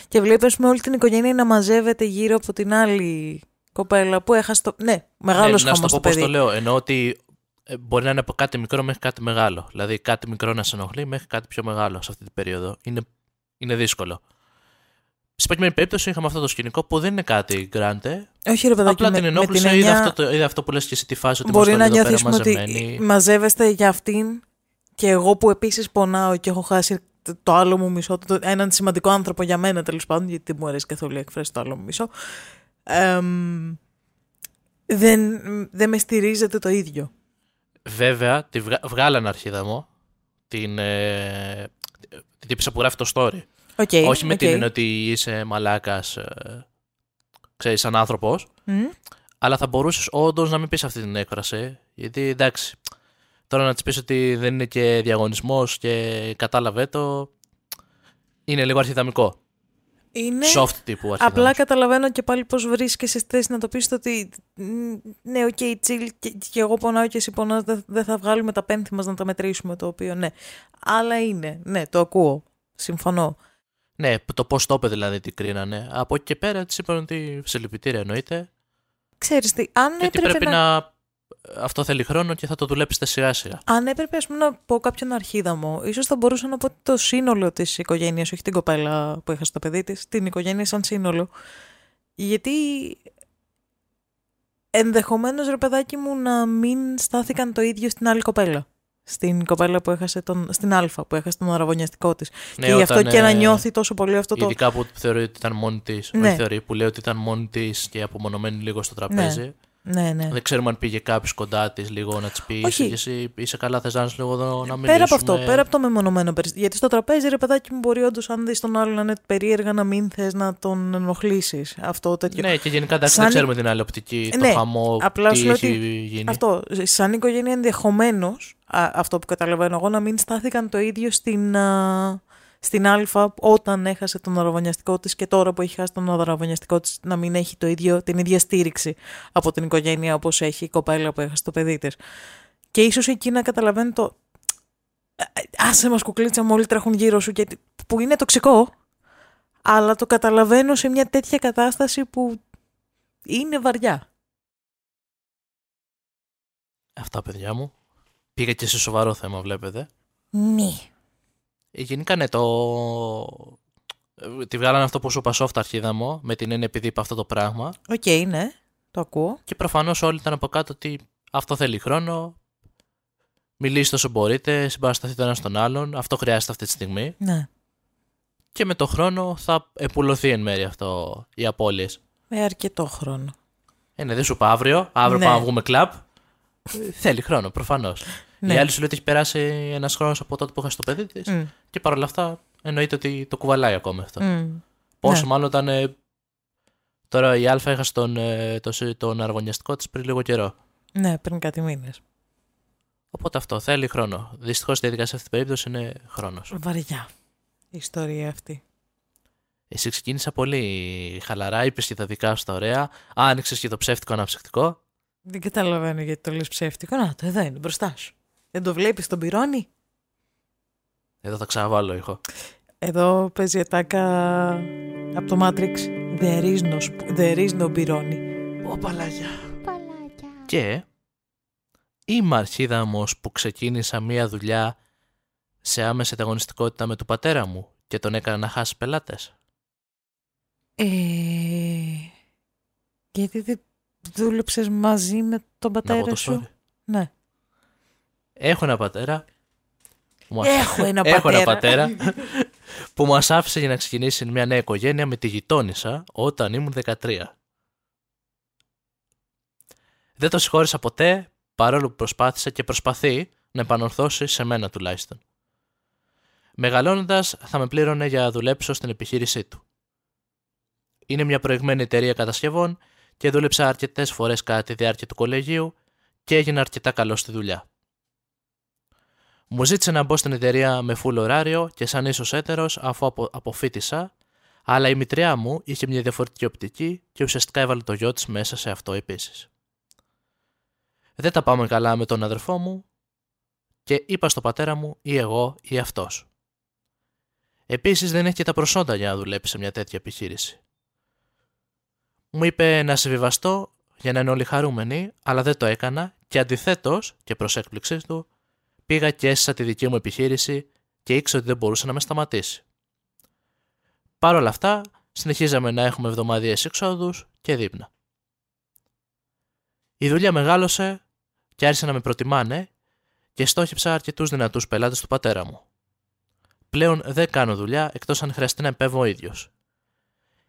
και βλέπεις, ας πούμε, όλη την οικογένεια να μαζεύεται γύρω από την άλλη κοπέλα που έχασε το... Ναι, μεγάλος
ναι, να σου
χαμός
το
το
πω πώς
παιδί.
το λέω. Εννοώ ότι ε, μπορεί να είναι από κάτι μικρό μέχρι κάτι μεγάλο. Δηλαδή κάτι μικρό να σε ενοχλεί μέχρι κάτι πιο μεγάλο σε αυτή την περίοδο. Είναι, είναι δύσκολο. Στην προκειμένη περίπτωση είχαμε αυτό το σκηνικό που δεν είναι κάτι γκράντε.
Όχι ρε παιδάκι,
Απλά
με,
την
με
ενόχλησε,
την
είδε,
έννοια
αυτό, το, είδε αυτό που λες και εσύ τη φάση ότι
μπορεί να
είμαστε όλοι εδώ
νιώθεις
πέρα
πούμε, ότι
μαζεμένοι.
μαζεύεστε για αυτήν και εγώ που επίσης πονάω και έχω χάσει το- το άλλο μου μισό, το, έναν σημαντικό άνθρωπο για μένα τέλος πάντων, γιατί δεν μου αρέσει καθόλου η έκφραση το άλλο μου μισό, εμ, δεν, δεν με στηρίζετε το ίδιο.
Βέβαια, τη βγα... βγάλανε αρχίδα μου την, ε... την τύπησα που γράφει το story.
Okay,
Όχι με την έννοια ότι είσαι μαλάκας, ε... ξέρεις, σαν άνθρωπος, αλλά θα μπορούσες όντως να μην πεις αυτή την έκφραση. Γιατί εντάξει, τώρα να της πεις ότι δεν είναι και διαγωνισμός και κατάλαβε το. Είναι λίγο αρχιδαμικό.
Είναι...
Soft τύπου αρχιδαμικό.
Απλά καταλαβαίνω και πάλι πώς βρίσκεσαι στη θέση να το πεις το ότι μ, ναι, OK, okay, chill και, και εγώ πονάω και εσύ πονάς, δεν δεν θα βγάλουμε τα πένθη μας να τα μετρήσουμε το οποίο ναι. Αλλά είναι, ναι, το ακούω, συμφωνώ.
Ναι, το πώς το είπε δηλαδή τι κρίνανε. Από εκεί και πέρα της είπαν ότι σε συλλυπητήρια εννοείται.
Ξέρεις τι, αν
Και ότι
έπρεπε
πρέπει
να...
να... Αυτό θέλει χρόνο και θα το δουλέψετε σιγά σιγά.
Αν έπρεπε ας πούμε, να πω κάποιον αρχίδα μου, ίσως θα μπορούσα να πω το σύνολο της οικογένειας, όχι την κοπέλα που είχα στο παιδί της, την οικογένεια σαν σύνολο. Γιατί ενδεχομένως ρε παιδάκι μου να μην στάθηκαν το ίδιο στην άλλη κοπέλα. Στην κοπέλα που έχασε τον, στην Αλφα που έχασε τον αραβωνιαστικό της.
Ναι,
και γι' αυτό
όταν,
και να
ε,
νιώθει τόσο πολύ αυτό το...
Ειδικά που θεωρεί ότι ήταν μόνη της.
Ναι.
Όχι θεωρεί, που λέει ότι ήταν μόνη της και απομονωμένη λίγο στο τραπέζι.
Ναι, ναι.
Δεν ξέρουμε αν πήγε κάποιος κοντά της λίγο να της πει:
Όχι.
Είσαι, εσύ, είσαι καλά, θες να είσαι λίγο εδώ να μιλήσουμε.
Πέρα από αυτό, πέρα από το μεμονωμένο περιστατικό. Γιατί στο τραπέζι, ρε παιδάκι μου, μπορεί όντως, αν δεις τον άλλον να είναι περίεργα, να μην θες να τον ενοχλήσεις. Αυτό τέτοιο.
Ναι, και γενικά εντάξει,
Σαν-
δεν ξέρουμε την άλλη οπτική,
Ναι,
το χαμό,
απλά
τι
σου λέω
έχει
ότι
γίνει.
Αυτό. Σαν οικογένεια ενδεχομένως, αυτό που καταλαβαίνω εγώ, να μην στάθηκαν το ίδιο στην, α, στην Α όταν έχασε τον αραβωνιαστικό της και τώρα που έχει χάσει τον αραβωνιαστικό της να μην έχει το ίδιο, την ίδια στήριξη από την οικογένεια όπως έχει η κοπέλα που έχασε το παιδί της. Και ίσως εκεί να καταλαβαίνω το. «Ε, Άσε μας κουκλίτσα μου όλοι τρέχουν γύρω σου και... που είναι τοξικό αλλά το καταλαβαίνω σε μια τέτοια κατάσταση που είναι βαριά.
Αυτά, παιδιά μου. Πήγα και σε σοβαρό θέμα, βλέπετε.
Ναι.
Ε, Γενικά, ναι, το. ε, Τη βγάλανε αυτό που σου είπα soft αρχίδα μου, με την έννοια επειδή είπα αυτό το πράγμα.
Οκ, ναι. Το ακούω.
Και προφανώς όλοι ήταν από κάτω ότι αυτό θέλει χρόνο. Μιλήστε όσο μπορείτε, συμπαρασταθείτε ένας στον άλλον. Αυτό χρειάζεται αυτή τη στιγμή.
Ναι.
Και με το χρόνο θα επουλωθεί εν μέρει αυτό οι απώλειες.
Με αρκετό χρόνο.
Ε, ναι, δεν σου είπα αύριο. Αύριο
Ναι.
πάμε να βγούμε κλαμπ. Ε, Θέλει χρόνο, προφανώς.
Ναι.
Η άλλη σου λέει ότι έχει περάσει ένας χρόνος από τότε που είχα στο παιδί της.
Μμ.
Και παρόλα αυτά εννοείται ότι το κουβαλάει ακόμα αυτό.
Μμ.
Πόσο
Ναι.
μάλλον όταν. ε, τώρα η Α έχασε τον, ε, το, συ- τον αργωνιαστικό της πριν λίγο καιρό.
Ναι, πριν κάτι μήνες.
Οπότε αυτό θέλει χρόνο. Δυστυχώς η διαδικασία σε αυτή την περίπτωση είναι χρόνος.
Βαριά η ιστορία αυτή.
Εσύ ξεκίνησα πολύ χαλαρά, είπες και τα δικά σου τα ωραία. Άνοιξες και το ψεύτικο αναψυκτικό.
Δεν καταλαβαίνω γιατί το λες ψεύτικο. Να, το εδώ είναι μπροστά σου. Δεν το βλέπεις τον πυρώνει;
Εδώ θα ξαναβάλω ήχο.
Εδώ παίζει ατάκα από το Matrix. There is no, sp- there is no πυρώνει.
Ω παλάγια. Και είμαι αρχίδα όμως που ξεκίνησα μία δουλειά σε άμεση ανταγωνιστικότητα με του πατέρα μου και τον έκανα να χάσει πελάτες.
Ε, γιατί δεν δούλεψες μαζί με τον
Να πω
πατέρα
το
σου;
story.
Ναι.
Έχω ένα πατέρα. που μας-
Έχω ένα
Έχω ένα
πατέρα.
πατέρα που μας άφησε για να ξεκινήσει μια νέα οικογένεια με τη γειτόνισσα όταν ήμουν 13. Δεν το συγχώρησα ποτέ παρόλο που προσπάθησε και προσπαθεί να επανορθώσει σε μένα τουλάχιστον. Μεγαλώνοντας θα με πλήρωνε για να δουλέψω στην επιχείρησή του. Είναι μια προηγμένη εταιρεία κατασκευών και δούλεψα αρκετές φορές κατά τη διάρκεια του κολεγίου και έγινα αρκετά καλός στη δουλειά. Μου ζήτησε να μπω στην εταιρεία με full ωράριο και σαν ίσως έτερος αφού απο, αποφύτησα, αλλά η μητριά μου είχε μια διαφορετική οπτική και ουσιαστικά έβαλε το γιο της μέσα σε αυτό επίσης. Δεν τα πάμε καλά με τον αδερφό μου και είπα στο πατέρα μου ή εγώ ή αυτός. Επίσης δεν έχει και τα προσόντα για να δουλέψει σε μια τέτοια επιχείρηση. Μου είπε να συμβιβαστώ για να είναι όλοι χαρούμενοι, αλλά δεν το έκανα και αντιθέτως και προς έκπληξής του πήγα και έσυσα τη δική μου επιχείρηση και ήξερα ότι δεν μπορούσε να με σταματήσει. Παρ' όλα αυτά, συνεχίζαμε να έχουμε εβδομαδιαίες εξόδους και δείπνα. Η δουλειά μεγάλωσε και άρχισε να με προτιμάνε και στόχεψα αρκετούς δυνατούς πελάτες του πατέρα μου. Πλέον δεν κάνω δουλειά εκτός αν χρειαστεί να επέβω ο ίδιος.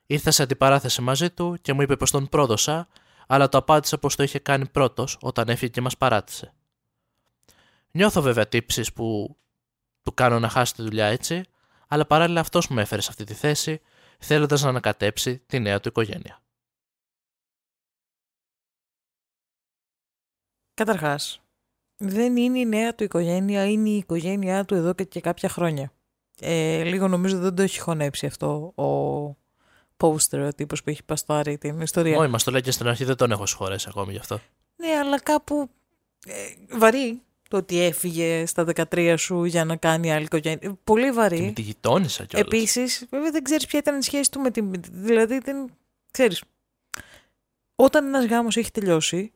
Ήρθα σε αντιπαράθεση μαζί του και μου είπε πως τον πρόδωσα, αλλά το απάντησα πως το είχε κάνει πρώτος όταν έφυγε και μας παράτησε. Νιώθω βέβαια τύψεις που του κάνω να χάσει τη δουλειά έτσι, αλλά παράλληλα αυτός μου έφερε σε αυτή τη θέση, θέλοντας να ανακατέψει τη νέα του οικογένεια.
Καταρχάς, δεν είναι η νέα του οικογένεια, είναι η οικογένειά του εδώ και, και κάποια χρόνια. Ε, λίγο νομίζω δεν το έχει χωνέψει αυτό ο poster, ο τύπος που έχει παστάρει την ιστορία.
Όχι, μα το λέει και στην αρχή, δεν τον έχω συγχωρέσει ακόμη γι' αυτό.
Ναι, αλλά κάπου ε, βαρύ το ότι έφυγε στα 13 σου για να κάνει άλλη οικογένεια. Πολύ
Και με
βαρύ.
τη γειτόνισσα κιόλας.
Επίσης, βέβαια δεν ξέρεις ποια ήταν η σχέση του με την. Δηλαδή, δεν ξέρεις. Όταν ένας γάμος έχει τελειώσει,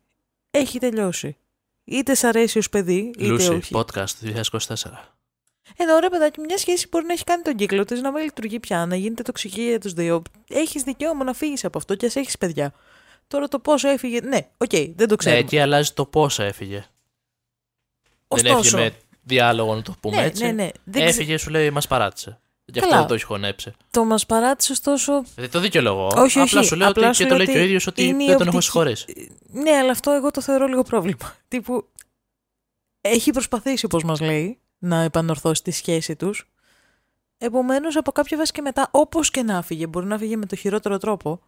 έχει τελειώσει. Είτε σ' αρέσει ως παιδί, είτε
λούσει,
όχι.
podcast 2024.
Ενώ ρε παιδάκι, μια σχέση μπορεί να έχει κάνει τον κύκλο της, να μην λειτουργεί πια, να γίνεται τοξική για τους δύο. Έχεις δικαίωμα να φύγεις από αυτό και ας έχεις παιδιά. Τώρα το πόσο έφυγε. Ναι, οκ, δεν το
Ναι,
ξέρουμε.
εκεί αλλάζει το πόσα έφυγε. Δεν
Ωστόσο,
έφυγε με διάλογο, να το πούμε
ναι,
έτσι.
ναι, ναι. Δεν ξε-
Έφυγε, σου λέει, μας παράτησε. Γι' αυτό
Καλά.
δεν το έχει χωνέψει.
Το μας παράτησε, ωστόσο.
Δεν το δικαιολογώ.
Όχι,
Απλά
όχι.
σου λέω
Απλά
ότι
σου
και το
λέω
λέει και ο
ότι
ίδιος ότι
είναι η
δεν τον έχω
οπτική-
συγχωρέσει.
Ναι, αλλά αυτό εγώ το θεωρώ λίγο πρόβλημα. Τύπου, έχει προσπαθήσει, όπως μας λέει, να επανορθώσει τη σχέση τους. Επομένως, από κάποια βάση και μετά, όπως και να φύγε, μπορεί να φύγε με το χειρότερο τρόπο.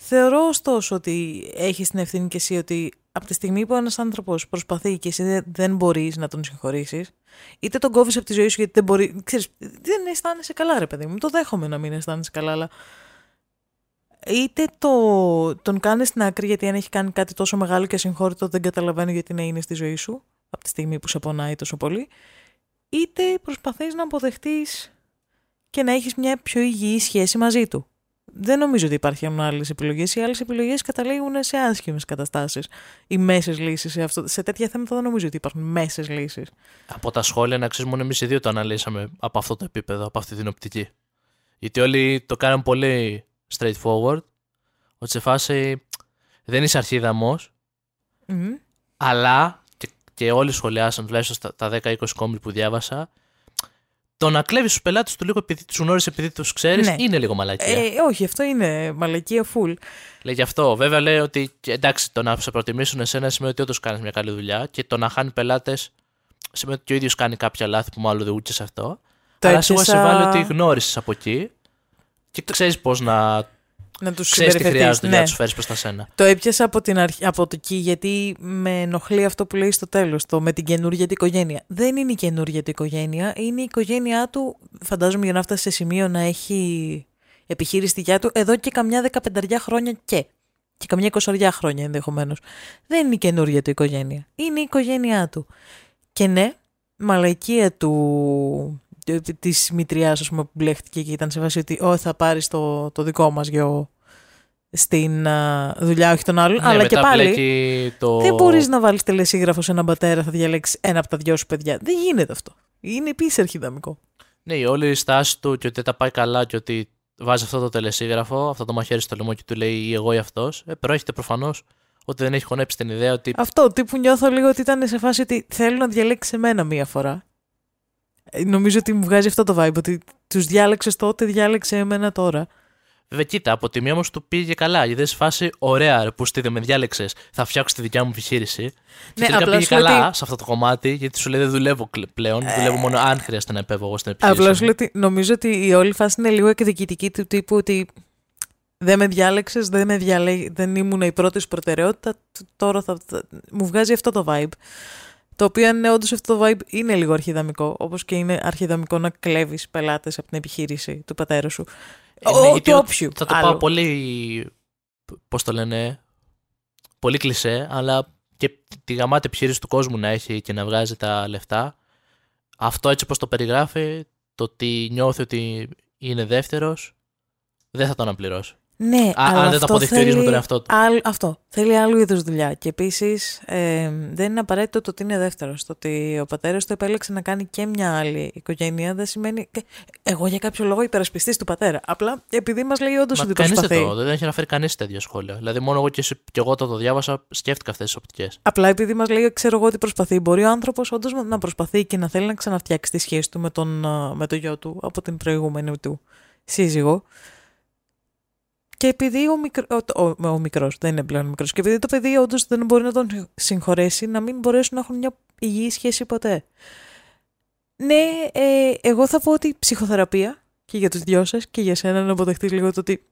Θεωρώ ωστόσο ότι έχεις την ευθύνη και εσύ ότι από τη στιγμή που ένας άνθρωπος προσπαθεί και εσύ δεν- δεν μπορείς να τον συγχωρήσεις, είτε τον κόβεις από τη ζωή σου γιατί δεν μπορεί. Ξέρεις, δεν αισθάνεσαι καλά, ρε παιδί μου. Το δέχομαι να μην αισθάνεσαι καλά, αλλά είτε το, τον κάνεις στην άκρη γιατί αν έχει κάνει κάτι τόσο μεγάλο και ασυγχώρητο δεν καταλαβαίνω γιατί να είναι στη ζωή σου από τη στιγμή που σε πονάει τόσο πολύ είτε προσπαθείς να αποδεχτείς και να έχεις μια πιο υγιή σχέση μαζί του. Δεν νομίζω ότι υπάρχουν άλλες επιλογές. Οι άλλες επιλογές καταλήγουν σε άσχημες καταστάσεις. Οι μέσες λύσεις σε, αυτό, σε τέτοια θέματα δεν νομίζω ότι υπάρχουν μέσες λύσεις.
Από τα σχόλια, να ξέρεις, μόνο εμείς οι δύο το αναλύσαμε από αυτό το επίπεδο, από αυτή την οπτική. Γιατί όλοι το κάνουν πολύ straightforward. Ότι σε φάση δεν είσαι αρχίδαμος, αλλά και, και όλοι σχολιάσαν, τουλάχιστον στα, τα 10-20 κόμματα που διάβασα, το να κλέβεις τους πελάτες του λίγο επειδή τους γνώρισες επειδή τους ξέρεις
Ναι.
είναι λίγο μαλακία.
Ε, όχι, αυτό είναι μαλακία full.
Λέει γι' αυτό. Βέβαια λέει ότι και εντάξει, το να σε προτιμήσουν εσένα σημαίνει ότι όντως κάνεις μια καλή δουλειά και το να χάνει πελάτες σημαίνει ότι και ο ίδιος κάνει κάποια λάθη που μάλλον δεν ούτσε αυτό.
Το
Αλλά σίγουρα σε
έπιασα-
βάλει ότι γνώρισες από εκεί και ξέρεις πώς να.
Να τους
ξέρεις τι χρειάζεται για
Ναι.
να τους φέρεις προς τα σένα.
Το έπιασα από, την αρχ... από το εκεί γιατί με ενοχλεί αυτό που λέει στο τέλος, το με την καινούργια την οικογένεια. Δεν είναι η καινούργια την οικογένεια, είναι η οικογένειά του, φαντάζομαι για να φτάσει σε σημείο να έχει επιχείρηση δικιά του, εδώ και καμιά δεκαπενταριά χρόνια και. Και καμιά εικοσαριά χρόνια ενδεχομένως. Δεν είναι η καινούργια του οικογένεια. Είναι η οικογένειά του. Και ναι, μαλακία του της μητριάς ας πούμε, που μπλέχτηκε και ήταν σε βάση ότι «Ω, θα πάρεις το, το δικό μας γιο στην α, δουλειά, όχι τον άλλον.
Ναι,
αλλά και
μετά
πάλι
μπλέκει το...
δεν μπορείς να βάλεις τελεσίγραφο σε έναν πατέρα, θα διαλέξεις ένα από τα δυο σου παιδιά. Δεν γίνεται αυτό. Είναι επίσης αρχιδαμικό.
Ναι, η όλη η στάση του και ότι δεν τα πάει καλά και ότι βάζει αυτό το τελεσίγραφο, αυτό το μαχαίρι στο λαιμό και του λέει ή εγώ ή αυτός, ε, προέρχεται προφανώς ότι δεν έχει χωνέψει την ιδέα ότι.
Αυτό, τύπου νιώθω λίγο ότι ήταν σε φάση ότι θέλω να διαλέξει εμένα μία φορά. Ε, Νομίζω ότι μου βγάζει αυτό το vibe, ότι τους διάλεξες τότε, διάλεξε εμένα τώρα.
Βέβαια, κοίτα, από τη μία όμως του πήγε καλά. Γιατί σε φάση, ωραία, ρε, που στείλε με διάλεξες, θα φτιάξω τη δικιά μου επιχείρηση.
Ναι,
και τελικά
απλά
πήγε
σου λέω
καλά
ότι-
σε αυτό το κομμάτι, γιατί σου λέει δεν δουλεύω κλ- πλέον. δουλεύω μόνο αν χρειάζεται να επέβω εγώ στην επιχείρηση.
Απλά
μου.
σου λέω ότι νομίζω ότι η όλη φάση είναι λίγο εκδικητική του τύπου ότι δεν με διάλεξες, δεν, με διαλέ... δεν ήμουν η πρώτη σου προτεραιότητα. τ- Τώρα θα... θα- Μου βγάζει αυτό το vibe. Το οποίο, αν είναι όντως αυτό το vibe, είναι λίγο αρχιδαμικό. Όπως και είναι αρχιδαμικό να κλέβεις πελάτες από την επιχείρηση του πατέρας σου.
Ε,
Ο-
ναι,
του
γιατί ο-
όποιου
Θα το
άλλου.
πάω πολύ. Πώς το λένε. Πολύ κλισέ, αλλά και τη γαμάτη επιχείρηση του κόσμου να έχει και να βγάζει τα λεφτά. Αυτό έτσι όπως το περιγράφει, το ότι νιώθει ότι είναι δεύτερος, δεν θα το αναπληρώσει.
Ναι,
Α,
αλλά
αν δεν το
αυτό
αποδεχτεί ο ίδιος με
θέλει
τον εαυτό του.
Άλλ- αυτό. Θέλει άλλου είδους δουλειά. Και επίσης δεν είναι απαραίτητο το ότι είναι δεύτερος. Το ότι ο πατέρας του επέλεξε να κάνει και μια άλλη οικογένεια δεν σημαίνει. και- Εγώ για κάποιο λόγο υπερασπιστής του πατέρα. Απλά επειδή μας λέει όντως
Μα
ότι
κανείς δεν
προσπαθεί.
το, δεν έχει αναφέρει κανείς τέτοια σχόλια. Δηλαδή, μόνο εγώ και, εσύ, και εγώ το, το διάβασα, σκέφτηκα αυτές τις οπτικές.
Απλά επειδή μας λέει, ξέρω εγώ ότι προσπαθεί. Μπορεί ο άνθρωπος όντως να προσπαθεί και να θέλει να ξαναφτιάξει τη σχέση του με τον, α, με το γιο του από την προηγούμενη του σύζυγο. Και επειδή ο, μικρο, ο, ο, ο μικρός, δεν είναι πλέον μικρός, και επειδή το παιδί όντως δεν μπορεί να τον συγχωρέσει, να μην μπορέσουν να έχουν μια υγιή σχέση ποτέ. Ναι, ε, εγώ θα πω ότι ψυχοθεραπεία και για τους δυο σας και για σένα να αποδεχτείς λίγο το ότι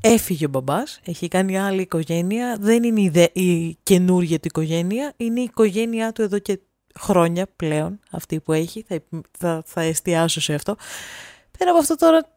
έφυγε ο μπαμπάς, έχει κάνει άλλη οικογένεια, δεν είναι η, δε, η καινούργια του οικογένεια, είναι η οικογένειά του εδώ και χρόνια πλέον, αυτή που έχει, θα, θα, θα εστιάσω σε αυτό. Πέρα από αυτό τώρα,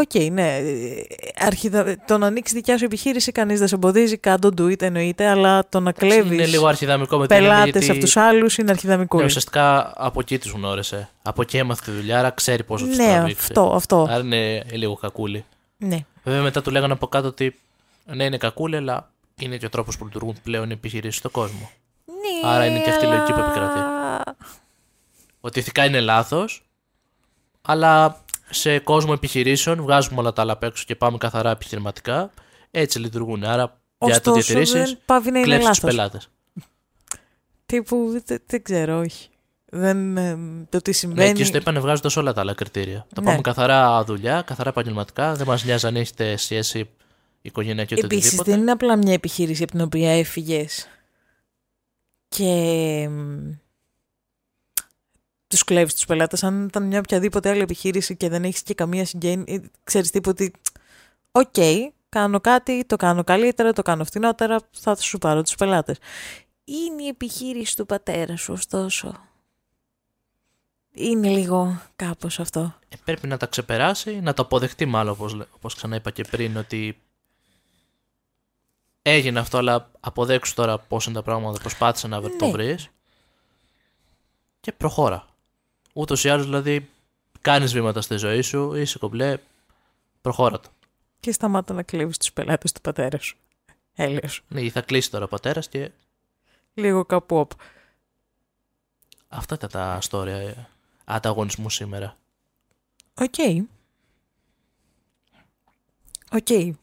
Οκ, ναι. ε, Αρχιδα... Το να ανοίξεις δικιά σου επιχείρηση, κανείς δεν σε εμποδίζει. Κάν' το, do it εννοείται, αλλά το να κλέβει
Είναι λίγο αρχιδαμικό με την έννοια
πελάτες
γιατί-
από τους άλλους είναι αρχιδαμικό.
Ναι, ουσιαστικά από εκεί τους γνώρισε. Από εκεί έμαθε τη δουλειά, άρα ξέρει πόσο τους
ναι,
τραβήξει.
αυτό, αυτό.
Άρα είναι λίγο κακούλη.
Ναι.
Βέβαια μετά του λέγανε από κάτω ότι ναι, είναι κακούλη, αλλά είναι και ο τρόπος που λειτουργούν πλέον οι επιχειρήσεις στον κόσμο.
ναι.
Άρα είναι και αυτή η λογική που επικρατεί.
αλλά-
Ότι ηθικά είναι λάθος, αλλά σε κόσμο επιχειρήσεων βγάζουμε όλα τα άλλα απ' έξω και πάμε καθαρά επιχειρηματικά. Έτσι λειτουργούν. Άρα για το
Ωστόσο,
διατηρήσεις,
δεν πάβει να είναι
κλέψεις τους
λάθος.
πελάτες.
Τύπου, δεν, δεν ξέρω, όχι. Δεν, ε, το τι
Ναι,
συμβαίνει.
εκεί στο είπανε βγάζοντας όλα τα άλλα κριτήρια. Το
Ναι.
πάμε καθαρά δουλειά, καθαρά επαγγελματικά. Δεν μας νοιάζει αν έχετε σχέση οικογενειακή ή
Επίσης
οτιδήποτε.
δεν είναι απλά μια επιχείρηση από την οποία έφυγες και τους κλέβεις τους πελάτες. Αν ήταν μια οποιαδήποτε άλλη επιχείρηση και δεν έχεις και καμία συγγένεια, ξέρεις τίποτα ότι. Οκ, κάνω κάτι, το κάνω καλύτερα, το κάνω φθηνότερα, θα σου πάρω τους πελάτες. Είναι η επιχείρηση του πατέρα σου, ωστόσο. Είναι λίγο κάπως αυτό.
Ε, πρέπει να τα ξεπεράσει, να το αποδεχτεί μάλλον όπως, λέ- όπως ξανά είπα και πριν ότι έγινε αυτό αλλά αποδέξου τώρα πώς είναι τα πράγματα, προσπάθησε να βρει- το
Ναι.
βρεις και προχώρα. Ούτως ή άλλως δηλαδή κάνεις βήματα στη ζωή σου, είσαι κομπλέ, προχώρα το.
Και σταμάτα να κλέβεις τους πελάτες του πατέρα σου. Έλεος.
Ναι, θα κλείσει τώρα ο πατέρας και
Λίγο κάπου οπ.
αυτά ήταν τα story ε, ανταγωνισμού σήμερα.
OK. OK.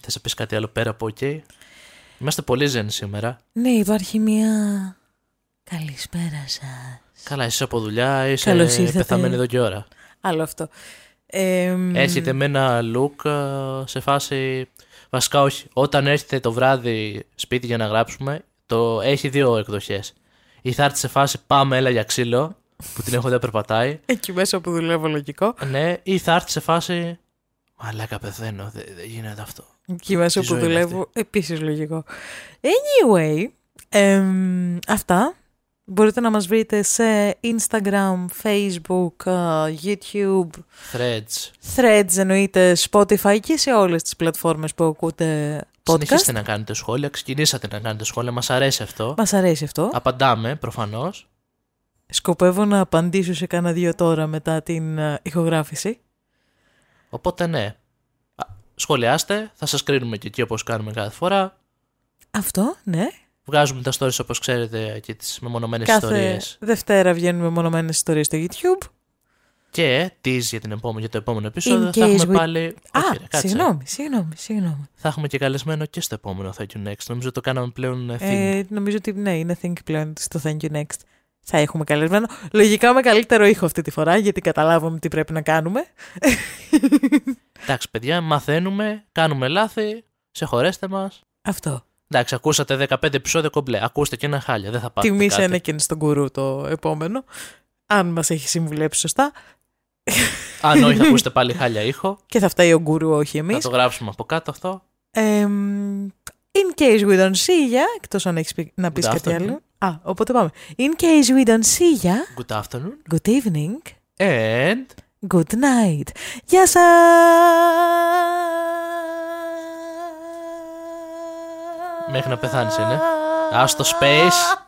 Θες να πεις κάτι άλλο πέρα από OK. Είμαστε πολύ zen σήμερα.
Ναι, υπάρχει μια... Καλησπέρα σας.
Καλά, είσαι από δουλειά, είσαι
Καλώς ήρθατε.
πεθαμένη εδώ και ώρα.
Άλλο αυτό. Ε, μ,
Έρχεται με ένα look ε, σε φάση. Βασικά όχι. Όταν έρχεται το βράδυ σπίτι για να γράψουμε, το έχει δύο εκδοχές. Ή θα έρθει σε φάση πάμε, έλα για ξύλο, που την έχω δεν περπατάει.
Εκεί μέσα που δουλεύω λογικό.
Ναι, ή θα έρθει σε φάση. Μαλάκα πεθαίνω, δεν δεν γίνεται αυτό.
Εκεί μέσα
Τι
που
ζωή είναι
δουλεύω, επίσης λογικό. Anyway, εμ, αυτά. Μπορείτε να μας βρείτε σε Instagram, Facebook, ε, YouTube,
Threads.
Threads εννοείται, Spotify και σε όλες τις πλατφόρμες που ακούτε podcast.
Συνεχίστε να κάνετε σχόλια, ξεκινήσατε να κάνετε σχόλια, μας αρέσει αυτό.
Μας αρέσει αυτό.
Απαντάμε προφανώς.
Σκοπεύω να απαντήσω σε κάνα δύο τώρα μετά την ε, ηχογράφηση.
Οπότε ναι. Α, Σχολιάστε, θα σας κρίνουμε και εκεί όπως κάνουμε κάθε φορά.
Αυτό, ναι.
Βγάζουμε τα stories όπως ξέρετε και τις μεμονωμένες
Κάθε
ιστορίες.
Δευτέρα βγαίνουμε μονομένες ιστορίες στο YouTube.
Και tease για, την επόμενη, για το επόμενο επεισόδιο
In
θα έχουμε
case we-
πάλι...
Α,
Όχι, ρε, κάτσε.
συγγνώμη, συγγνώμη, συγγνώμη.
Θα έχουμε και καλεσμένο και στο επόμενο Thank you next. Νομίζω το κάναμε πλέον ε, thing.
Ε, νομίζω ότι ναι, είναι think πλέον στο Thank you next. Θα έχουμε καλεσμένο. Λογικά με καλύτερο ήχο αυτή τη φορά, γιατί καταλάβουμε τι πρέπει να κάνουμε.
Εντάξει παιδιά, μαθαίνουμε, κάνουμε λάθη, σε χωρέστε μας.
Αυτό.
Εντάξει, ακούσατε 15 επεισόδια κομπλέ. Ακούστε και ένα χάλια, δεν θα πάτε
Τιμή
κάτι.
ένα και στον κουρού το επόμενο. Αν μας έχει συμβουλέψει σωστά.
Αν όχι, θα ακούσετε πάλι χάλια ήχο.
Και θα φταίει ο γκουρού, όχι
Θα
εμείς.
το γράψουμε από κάτω αυτό.
Εμ, in case we don't see ya, εκτός αν έχεις πει- να πεις
Good
κάτι
afternoon.
άλλο. Α, οπότε πάμε. In case we don't see ya,
Good afternoon.
good evening,
And...
good night. Γεια σας!
Μέχρι να πεθάνεις είναι. Ας το space.